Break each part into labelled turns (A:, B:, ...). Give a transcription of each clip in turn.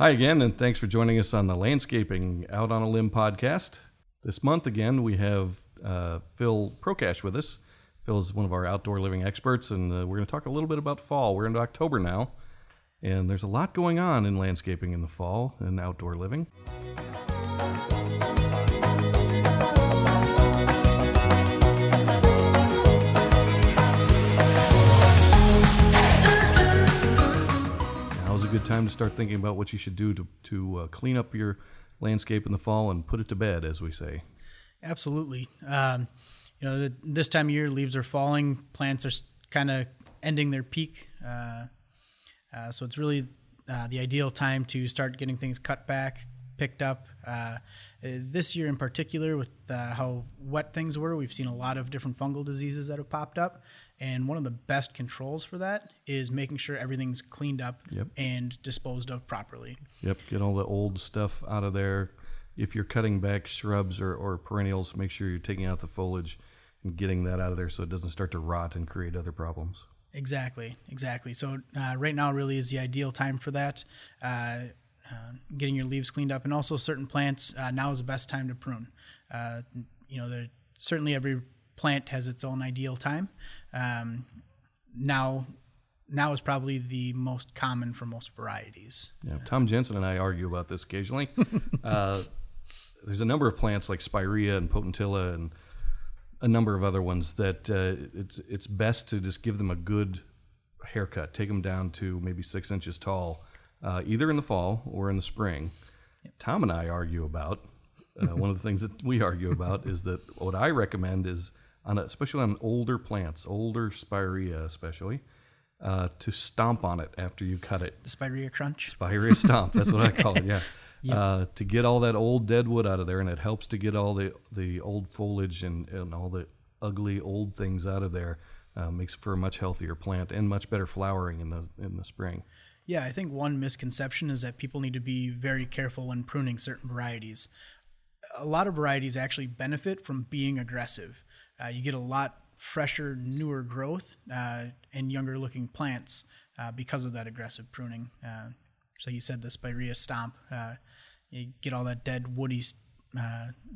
A: Hi again, and thanks for joining us on the Landscaping Out on a Limb podcast. This month, again, we have uh, Phil Prokash with us. Phil is one of our outdoor living experts, and uh, we're going to talk a little bit about fall. We're into October now, and there's a lot going on in landscaping in the fall and outdoor living. Good time to start thinking about what you should do to, to uh, clean up your landscape in the fall and put it to bed, as we say.
B: Absolutely. Um, you know, the, this time of year, leaves are falling, plants are kind of ending their peak. Uh, uh, so it's really uh, the ideal time to start getting things cut back, picked up. Uh, this year in particular, with uh, how wet things were, we've seen a lot of different fungal diseases that have popped up. And one of the best controls for that is making sure everything's cleaned up
A: Yep.
B: and disposed of properly.
A: Yep, get all the old stuff out of there. If you're cutting back shrubs or, or perennials, make sure you're taking out the foliage and getting that out of there so it doesn't start to rot and create other problems.
B: Exactly, exactly. So uh, right now really is the ideal time for that. Uh, uh, getting your leaves cleaned up, and also certain plants. Uh, now is the best time to prune. Uh, you know, certainly every plant has its own ideal time. Um, now, now is probably the most common for most varieties.
A: Yeah, Tom Jensen and I argue about this occasionally. uh, there's a number of plants like spirea and potentilla and a number of other ones that uh, it's it's best to just give them a good haircut. Take them down to maybe six inches tall, uh, either in the fall or in the spring. Tom and I argue about uh, one of the things that we argue about is that what I recommend is on a, especially on older plants, older spirea especially, uh, to stomp on it after you cut it.
B: The Spirea crunch.
A: Spirea stomp. That's what I call it. Yeah. Uh, to get all that old dead wood out of there, and it helps to get all the the old foliage and, and all the ugly old things out of there. Uh, makes for a much healthier plant and much better flowering in the in the spring.
B: Yeah, I think one misconception is that people need to be very careful when pruning certain varieties. A lot of varieties actually benefit from being aggressive. Uh, you get a lot fresher, newer growth uh, and younger looking plants uh, because of that aggressive pruning. Uh, so you said the spirea stomp, uh, you get all that dead woody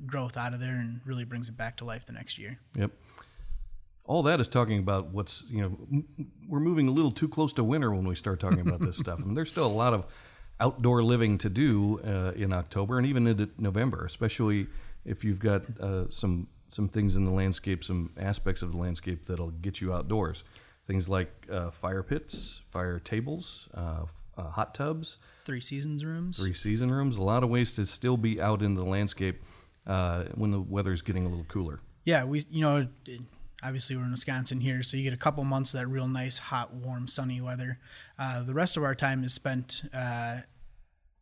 B: growth out of there and really brings it back to life the next year.
A: Yep. All that is talking about what's you know we're moving a little too close to winter when we start talking about this stuff. I mean, there's still a lot of outdoor living to do uh, in October and even into November, especially if you've got uh, some some things in the landscape, some aspects of the landscape that'll get you outdoors. Things like uh, fire pits, fire tables, uh, uh, hot tubs,
B: Three seasons rooms.
A: three season rooms. A lot of ways to still be out in the landscape uh, when the weather is getting a little cooler.
B: Yeah, we you know obviously we're in Wisconsin here, so you get a couple months of that real nice, hot, warm, sunny weather. Uh, the rest of our time is spent.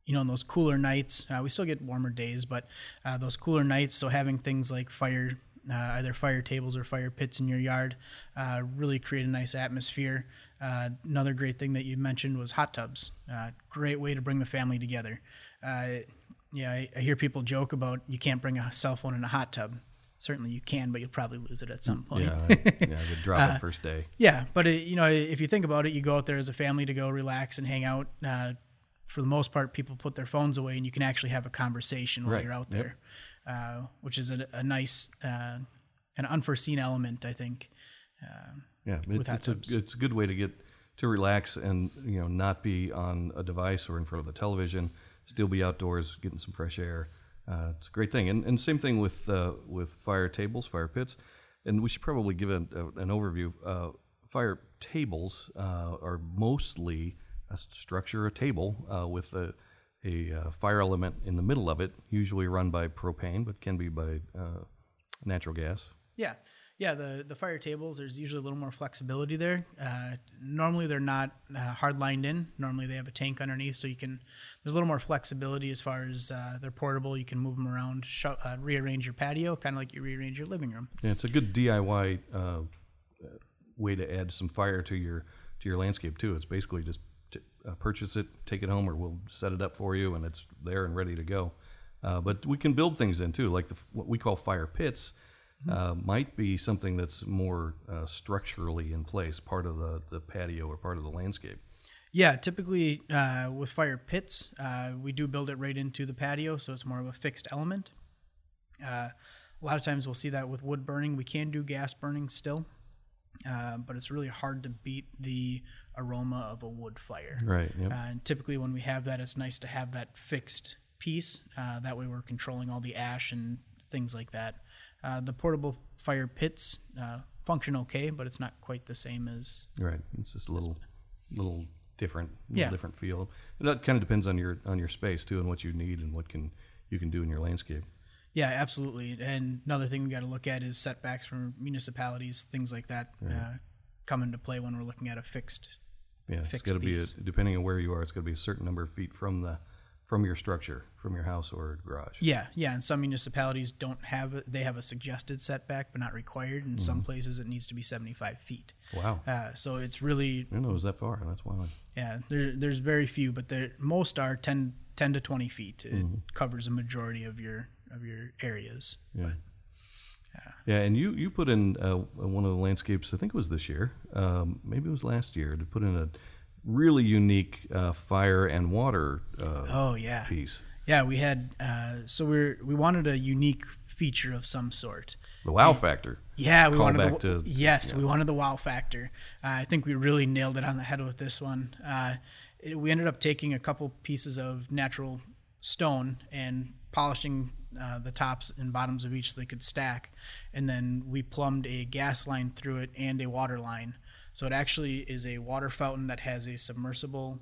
B: Uh, you know, in those cooler nights, uh, we still get warmer days, but uh, those cooler nights. So having things like fire, uh, either fire tables or fire pits in your yard, uh, really create a nice atmosphere. Uh, another great thing that you mentioned was hot tubs. Uh, great way to bring the family together. Uh, yeah, I, I hear people joke about you can't bring a cell phone in a hot tub. Certainly you can, but you'll probably lose it at some point.
A: Yeah, I- yeah, I could drop it first day.
B: Yeah, but it, you know, if you think about it, you go out there as a family to go relax and hang out. Uh, for the most part, people put their phones away, and you can actually have a conversation while
A: Right.
B: you're out
A: Yep.
B: there, uh, which is a, a nice, uh, an unforeseen element, I think.
A: Yeah,
B: with
A: it's, it's a it's a good way to get to relax and you know not be on a device or in front of the television. Still be outdoors, getting some fresh air. Uh, it's a great thing. And, and same thing with uh, with fire tables, fire pits. And we should probably give an, overview. Uh, fire tables uh, are mostly structure, a table uh, with a, a uh, fire element in the middle of it, usually run by propane, but can be by uh, natural gas.
B: Yeah, yeah. The the fire tables, there's usually a little more flexibility there. Uh, normally, they're not uh, hard lined in. Normally, they have a tank underneath, so you can. There's a little more flexibility as far as uh, they're portable. You can move them around, sho- uh, rearrange your patio, kind of like you rearrange your living room.
A: Yeah, it's a good DIY uh, way to add some fire to your to your landscape too. It's basically just uh, purchase it, take it home, or we'll set it up for you, and it's there and ready to go. Uh, but we can build things in too, like the, what we call fire pits. Uh, might be something that's more uh, structurally in place, part of the, the patio or part of the landscape.
B: Yeah, typically uh, with fire pits, uh, we do build it right into the patio, so it's more of a fixed element. Uh, a lot of times we'll see that with wood burning. We can do gas burning still, uh, but it's really hard to beat the aroma of a wood fire.
A: Right. Yep.
B: Uh, and typically, when we have that, it's nice to have that fixed piece. Uh, that way, we're controlling all the ash and things like that. Uh, the portable fire pits uh, function okay, but it's not quite the same as.
A: Right. It's just a little, little different, little
B: Yeah.
A: different feel. And that kind of depends on your on your space too, and what you need and what can you can do in your landscape.
B: Yeah, absolutely. And another thing we got to look at is setbacks from municipalities, things like that, uh, come into play when we're looking at a fixed.
A: Yeah, it's got to be a, depending on where you are. It's going to be a certain number of feet from the from your structure, from your house or garage.
B: Yeah, yeah. And some municipalities don't have they have a suggested setback, but not required. In some places, it needs to be seventy-five feet.
A: Wow.
B: Uh, so it's really
A: I know it was that far. That's wild.
B: Yeah, there, there's very few, but there most are 10, 10 to twenty feet. It
A: Mm-hmm.
B: covers a majority of your of your areas.
A: Yeah. Yeah, and you you put in uh, one of the landscapes. I think it was this year. Um, maybe it was last year. To put in a really unique uh, fire and water uh,
B: Oh yeah,
A: piece.
B: yeah. We had uh, so we we wanted a unique feature of some sort.
A: The wow factor.
B: Yeah, we
A: Call
B: wanted the,
A: to-
B: yes, we wanted the wow factor. Uh, I think we really nailed it on the head with this one. Uh, it, we ended up taking a couple pieces of natural stone and polishing uh, the tops and bottoms of each so they could stack, and then we plumbed a gas line through it and a water line. So it actually is a water fountain that has a submersible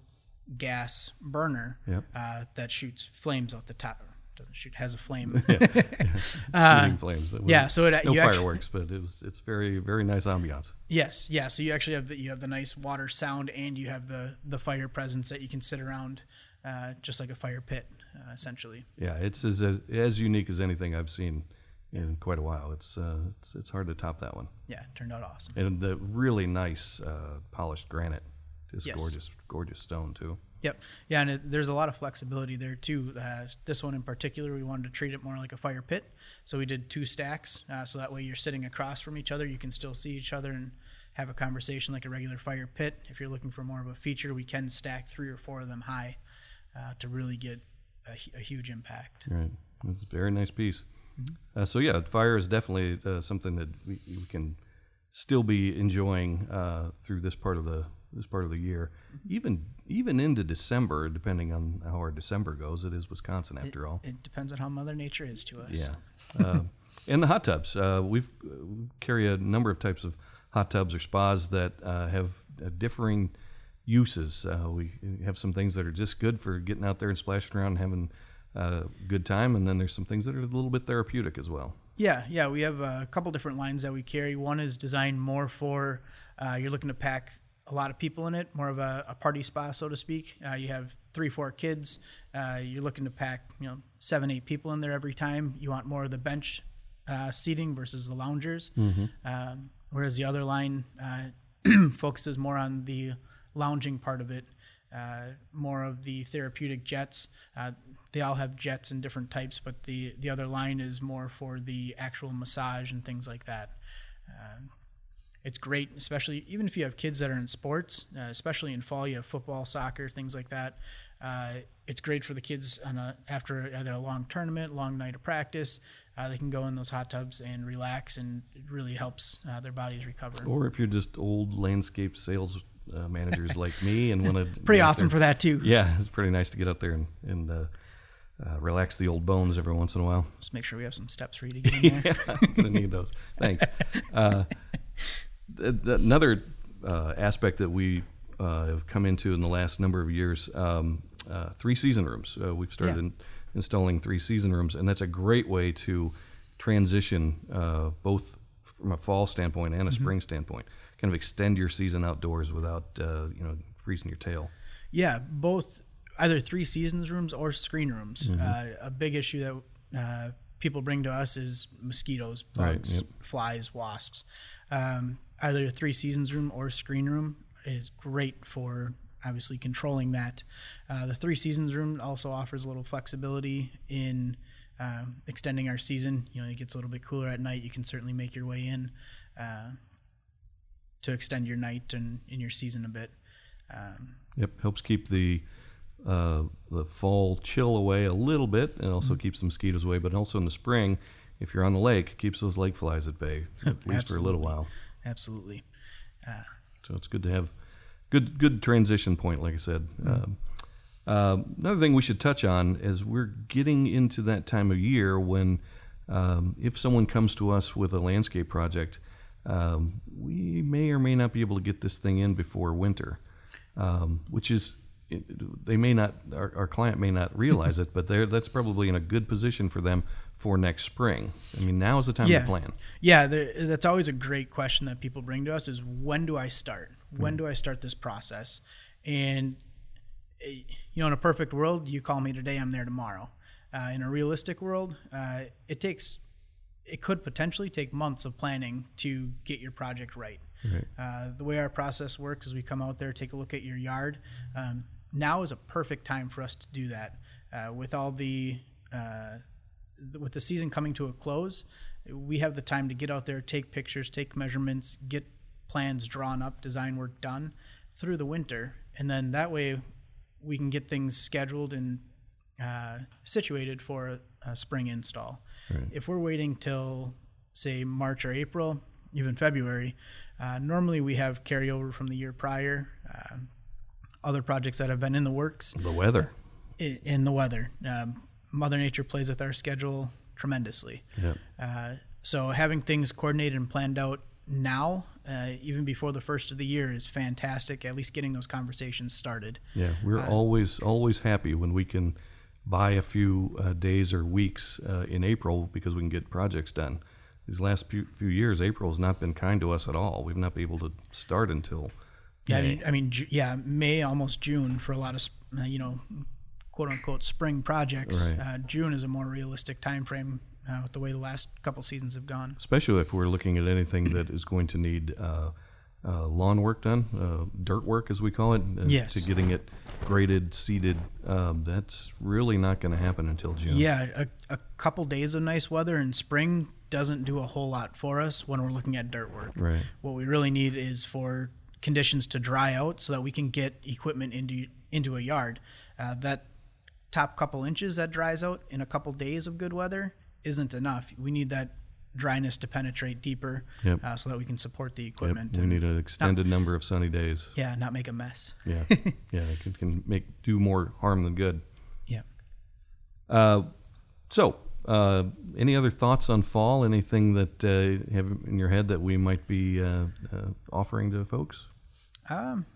B: gas burner
A: Yep.
B: uh, that shoots flames out the top. Doesn't shoot, has a flame.
A: shooting flames. It
B: Uh, yeah,
A: wasn't-
B: so it-
A: no fireworks, but it was it's very very nice ambiance.
B: Yes, yeah. So you actually have the you have the nice water sound, and you have the the fire presence that you can sit around, uh, just like a fire pit, uh, essentially.
A: Yeah, it's as, as as unique as anything I've seen in quite a while. It's uh, it's it's hard to top that one.
B: Yeah, turned out awesome.
A: And the really nice uh, polished granite, just
B: Yes.
A: gorgeous gorgeous stone too.
B: Yep. Yeah, and it, there's a lot of flexibility there too. Uh, this one in particular, we wanted to treat it more like a fire pit, so we did two stacks, uh, so that way you're sitting across from each other, you can still see each other and have a conversation like a regular fire pit. If you're looking for more of a feature, we can stack three or four of them high uh, to really get a, a huge impact.
A: Right, it's a very nice piece.
B: Mm-hmm.
A: Uh, so yeah, fire is definitely uh, something that we, we can still be enjoying uh, through this part of the this part of the year,
B: Mm-hmm.
A: even even into December, depending on how our December goes. It is Wisconsin after all.
B: It depends on how Mother Nature is to us.
A: Yeah. Uh, and the hot tubs. Uh, we've uh, we carry a number of types of hot tubs or spas that uh, have uh, differing uses. Uh, we have some things that are just good for getting out there and splashing around and having uh, a good time, and then there's some things that are a little bit therapeutic as well.
B: Yeah, yeah, we have a couple different lines that we carry. One is designed more for uh, you're looking to pack a lot of people in it, more of a, a party spa, so to speak. Uh, you have three, four kids. Uh, you're looking to pack, you know, seven, eight people in there every time. You want more of the bench uh, seating versus the loungers. Um, whereas the other line uh, focuses more on the lounging part of it, uh, more of the therapeutic jets. Uh, they all have jets in different types, but the, the other line is more for the actual massage and things like that. Uh, it's great, especially even if you have kids that are in sports, uh, especially in fall, you have football, soccer, things like that. Uh, it's great for the kids on a, after either a long tournament, long night of practice. Uh, they can go in those hot tubs and relax, and it really helps their bodies recover.
A: Or if you're just old landscape sales uh, managers like me and want to
B: Pretty awesome for that too.
A: Yeah, it's pretty nice to get up there and, and uh, uh, relax the old bones every once in a while.
B: Just make sure we have some steps for you to get in there.
A: yeah, I'm gonna need those. Thanks. Uh, th- th- another uh, aspect that we uh, have come into in the last number of years, um, uh, three season rooms. Uh, we've started
B: Yeah.
A: in, installing three season rooms, and that's a great way to transition uh, both from a fall standpoint and a spring standpoint. Kind of extend your season outdoors without uh, you know freezing your tail.
B: Yeah, both either three seasons rooms or screen rooms. Uh, a big issue that uh, people bring to us is mosquitoes,
A: Right,
B: bugs,
A: yep.
B: flies, wasps. Um, either a three seasons room or screen room is great for obviously controlling that. Uh, the three seasons room also offers a little flexibility in um, extending our season. You know, it gets a little bit cooler at night. You can certainly make your way in uh, to extend your night and in your season a bit. Um,
A: Yep, helps keep the uh, the fall chill away a little bit, and also keeps the mosquitoes away. But also in the spring, if you're on the lake, it keeps those lake flies at bay at least for a little while.
B: Absolutely.
A: So it's good to have good good transition point, like I said. Um, uh, another thing we should touch on is we're getting into that time of year when, um, if someone comes to us with a landscape project, um, we may or may not be able to get this thing in before winter, um, which is they may not our, our client may not realize it, but they're that's probably in a good position for them for next spring. I mean, now is the time
B: Yeah.
A: to plan.
B: Yeah, there, that's always a great question that people bring to us is when do I start? When do I start this process? And you know, in a perfect world, you call me today, I'm there tomorrow. Uh, in a realistic world, uh, it takes it could potentially take months of planning to get your project right.
A: Right.
B: Uh, the way our process works is we come out there, take a look at your yard. Um, now is a perfect time for us to do that. Uh, with all the uh, th- with the season coming to a close, we have the time to get out there, take pictures, take measurements, get plans drawn up, design work done through the winter, and then that way we can get things scheduled and uh, situated for a, a spring install.
A: Right.
B: If we're waiting till say March or April, even February, uh, normally we have carryover from the year prior. Um, other projects that have been in the works
A: The weather.
B: i- in the weather. Um, Mother Nature plays with our schedule tremendously.
A: Yeah.
B: Uh, so having things coordinated and planned out now, uh, even before the first of the year, is fantastic. At least getting those conversations started.
A: Yeah, we're always always happy when we can buy a few uh, days or weeks uh, in April because we can get projects done. These last few, few years, April has not been kind to us at all. We've not been able to start until
B: Yeah, I
A: May.
B: mean, I mean, yeah, May almost June for a lot of uh, you know, quote unquote spring projects.
A: Right.
B: Uh, June is a more realistic time frame uh, with the way the last couple seasons have gone.
A: especially if we're looking at anything that is going to need uh, uh, lawn work done, uh, dirt work as we call it, uh,
B: Yes.
A: to getting it graded, seeded. Um, that's really not going to happen until June.
B: Yeah, a, a couple days of nice weather in spring doesn't do a whole lot for us when we're looking at dirt work.
A: Right.
B: What we really need is for conditions to dry out so that we can get equipment into into a yard. Uh, that top couple inches that dries out in a couple days of good weather isn't enough. We need that dryness to penetrate deeper
A: Yep.
B: uh, so that we can support the
A: Yep,
B: equipment.
A: we need an extended number of sunny days.
B: yeah, not make a mess.
A: Yeah, yeah, it can, can make do more harm than good.
B: Yeah.
A: Uh, so, uh, any other thoughts on fall? Anything that uh, you have in your head that we might be uh, uh, offering to folks?
B: Um,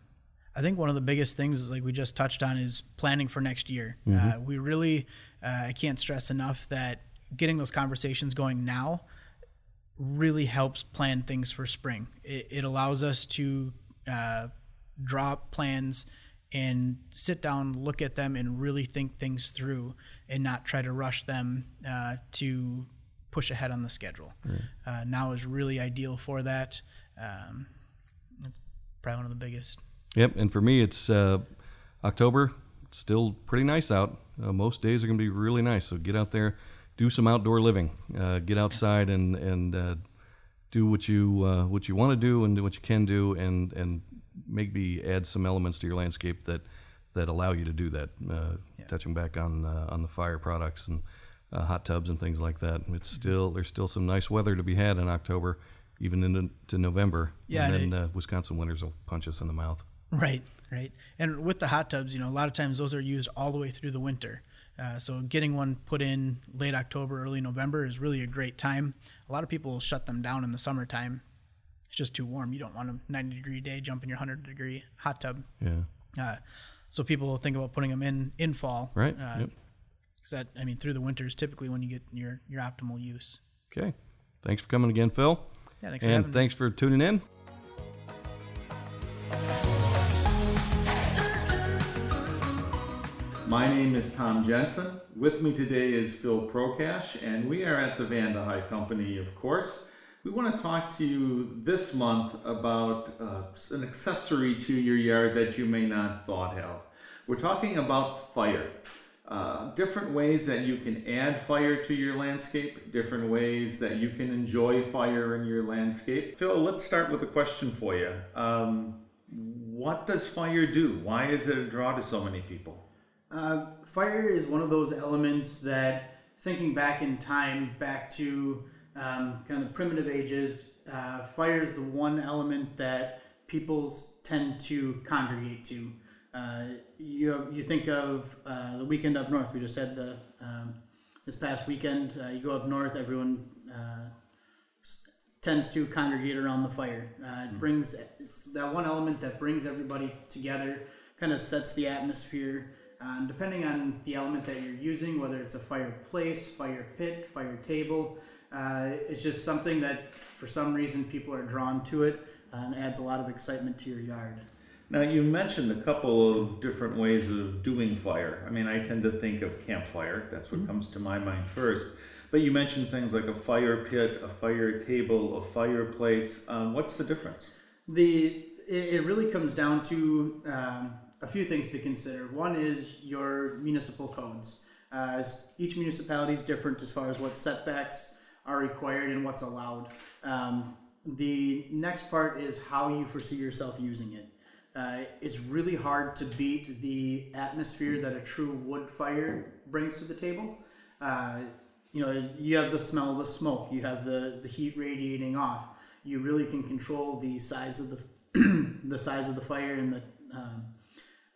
B: I think one of the biggest things is like we just touched on is planning for next year. Uh, we really, uh, I can't stress enough that getting those conversations going now really helps plan things for spring. It, it allows us to uh, draw plans and sit down, look at them, and really think things through, and not try to rush them uh, to push ahead on the schedule. Uh, now is really ideal for that. Um, probably one of the biggest.
A: Yep, and for me, it's uh, October. It's still pretty nice out. Uh, most days are going to be really nice. So get out there, do some outdoor living. Uh, get outside and and uh, do what you uh, what you want to do and do what you can do, and and maybe add some elements to your landscape that that allow you to do that. Uh, Touching back on uh, on the fire products and uh, hot tubs and things like that. It's still there's still some nice weather to be had in October, even into November.
B: Yeah,
A: and
B: and
A: then uh, Wisconsin winters will punch us in the mouth.
B: Right, right. And with the hot tubs, you know, a lot of times those are used all the way through the winter. Uh, so getting one put in late October, early November is really a great time. A lot of people shut them down in the summertime. It's just too warm. You don't want a 90 degree day jump in your 100 degree hot tub.
A: Yeah.
B: Uh, so people think about putting them in in fall.
A: Right.
B: Uh,
A: yep.
B: 'cause that, I mean, through the winter is typically when you get your, your optimal use.
A: Okay. Thanks for coming again, Phil.
B: Yeah, thanks for
A: and
B: having me.
A: thanks for tuning in.
C: My name is Tom Jensen. With me today is Phil Prokash, and we are at the Vande Hey Company, of course. We want to talk to you this month about uh, an accessory to your yard that you may not thought of. We're talking about fire. Uh, different ways that you can add fire to your landscape, different ways that you can enjoy fire in your landscape. Phil, let's start with a question for you. Um, what does fire do? Why is it a draw to so many people?
B: Uh, fire is one of those elements that, thinking back in time, back to um, kind of primitive ages, uh, fire is the one element that people tend to congregate to. Uh, you, you think of uh, the weekend up north. We just had the um, this past weekend. Uh, you go up north, everyone uh, tends to congregate around the fire. Uh, it brings it's that one element that brings everybody together, kind of sets the atmosphere. And depending on the element that you're using, whether it's a fireplace, fire pit, fire table, uh, it's just something that for some reason people are drawn to it uh, and adds a lot of excitement to your yard.
C: Now, you mentioned a couple of different ways of doing fire. I mean, I tend to think of campfire, that's what comes to my mind first. But you mentioned things like a fire pit, a fire table, a fireplace. Um, what's the difference?
B: The it, it really comes down to um, a few things to consider. One is your municipal codes. Uh, each municipality is different as far as what setbacks are required and what's allowed. Um, the next part is how you foresee yourself using it. Uh, it's really hard to beat the atmosphere that a true wood fire brings to the table. Uh, you know, you have the smell of the smoke, you have the, the heat radiating off. You really can control the size of the the size of the fire and the um,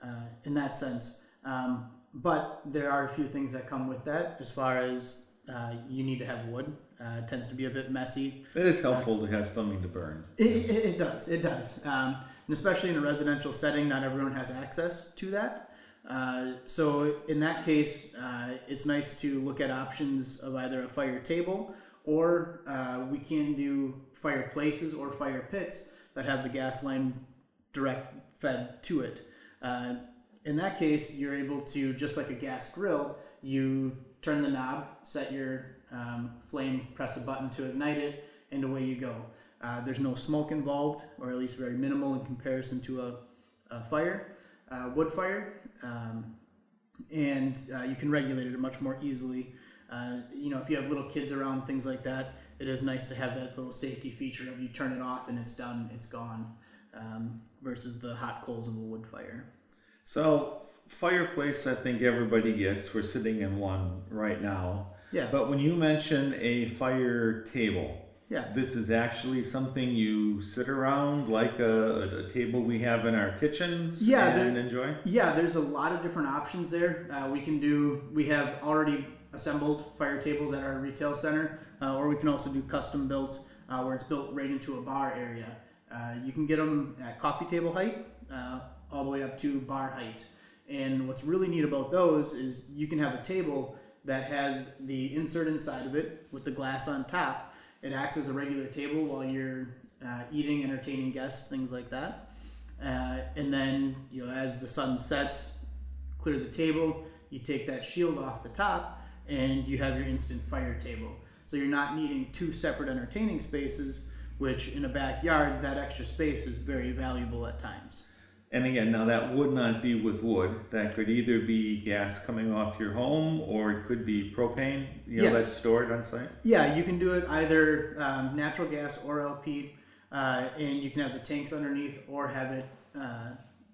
B: uh, in that sense. Um, but there are a few things that come with that, as far as uh, you need to have wood. Uh, it tends to be a bit messy.
C: It is helpful to have something to burn.
B: It, it, it does. It does. Um, and especially in a residential setting, not everyone has access to that. Uh, so in that case, uh, it's nice to look at options of either a fire table or uh, we can do fireplaces or fire pits that have the gas line direct fed to it. Uh, in that case, you're able to just like a gas grill, you turn the knob, set your um, flame, press a button to ignite it, and away you go. Uh, there's no smoke involved, or at least very minimal in comparison to a, a fire, uh, wood fire, um, and uh, you can regulate it much more easily. Uh, you know, if you have little kids around, things like that, it is nice to have that little safety feature of you turn it off and it's done, it's gone, um, versus the hot coals of a wood fire.
C: So, fireplace, I think everybody gets. We're sitting in one right now.
B: Yeah,
C: But when you mention a fire table,
B: yeah.
C: this is actually something you sit around like a, a table we have in our kitchens
B: Yeah,
C: and
B: there-
C: enjoy?
B: Yeah, there's a lot of different options there. Uh, we can do, we have already assembled fire tables at our retail center, uh, or we can also do custom built uh, where it's built right into a bar area. Uh, you can get them at coffee table height, uh, all the way up to bar height. And what's really neat about those is you can have a table that has the insert inside of it with the glass on top. It acts as a regular table while you're uh, eating, entertaining guests, things like that. Uh, and then, you know, as the sun sets, clear the table, you take that shield off the top, and you have your instant fire table. So you're not needing two separate entertaining spaces, which in a backyard, that extra space is very valuable at times.
C: And again, now that would not be with wood. That could either be gas coming off your home or it could be propane, you know,
B: Yes.
C: that's stored on site.
B: Yeah, you can do it either um, natural gas or LP, uh, and you can have the tanks underneath or have it uh,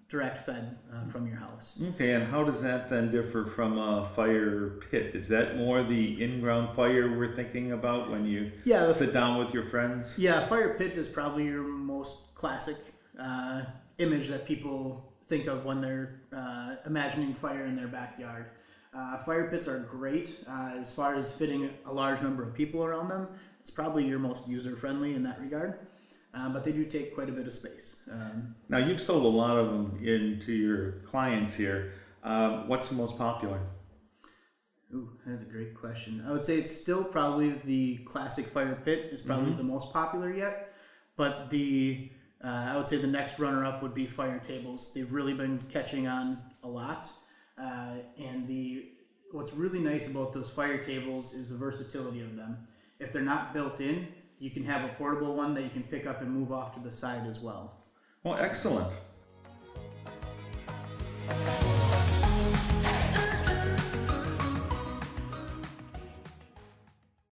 B: direct fed uh, from your house.
C: Okay, and how does that then differ from a fire pit? Is that more the in-ground fire we're thinking about when you
B: Yeah,
C: sit down with your friends?
B: Yeah, fire pit is probably your most classic uh, image that people think of when they're uh, imagining fire in their backyard. Uh, fire pits are great uh, as far as fitting a large number of people around them. It's probably your most user friendly in that regard, uh, but they do take quite a bit of space. Um,
C: Now, you've sold a lot of them into your clients here. Um, what's the most popular?
B: Ooh, that's a great question. I would say it's still probably the classic fire pit is probably the most popular yet, but the uh, I would say the next runner up would be fire tables. They've really been catching on a lot, uh, and the what's really nice about those fire tables is the versatility of them. If they're not built in, you can have a portable one that you can pick up and move off to the side as well.
C: Well, excellent.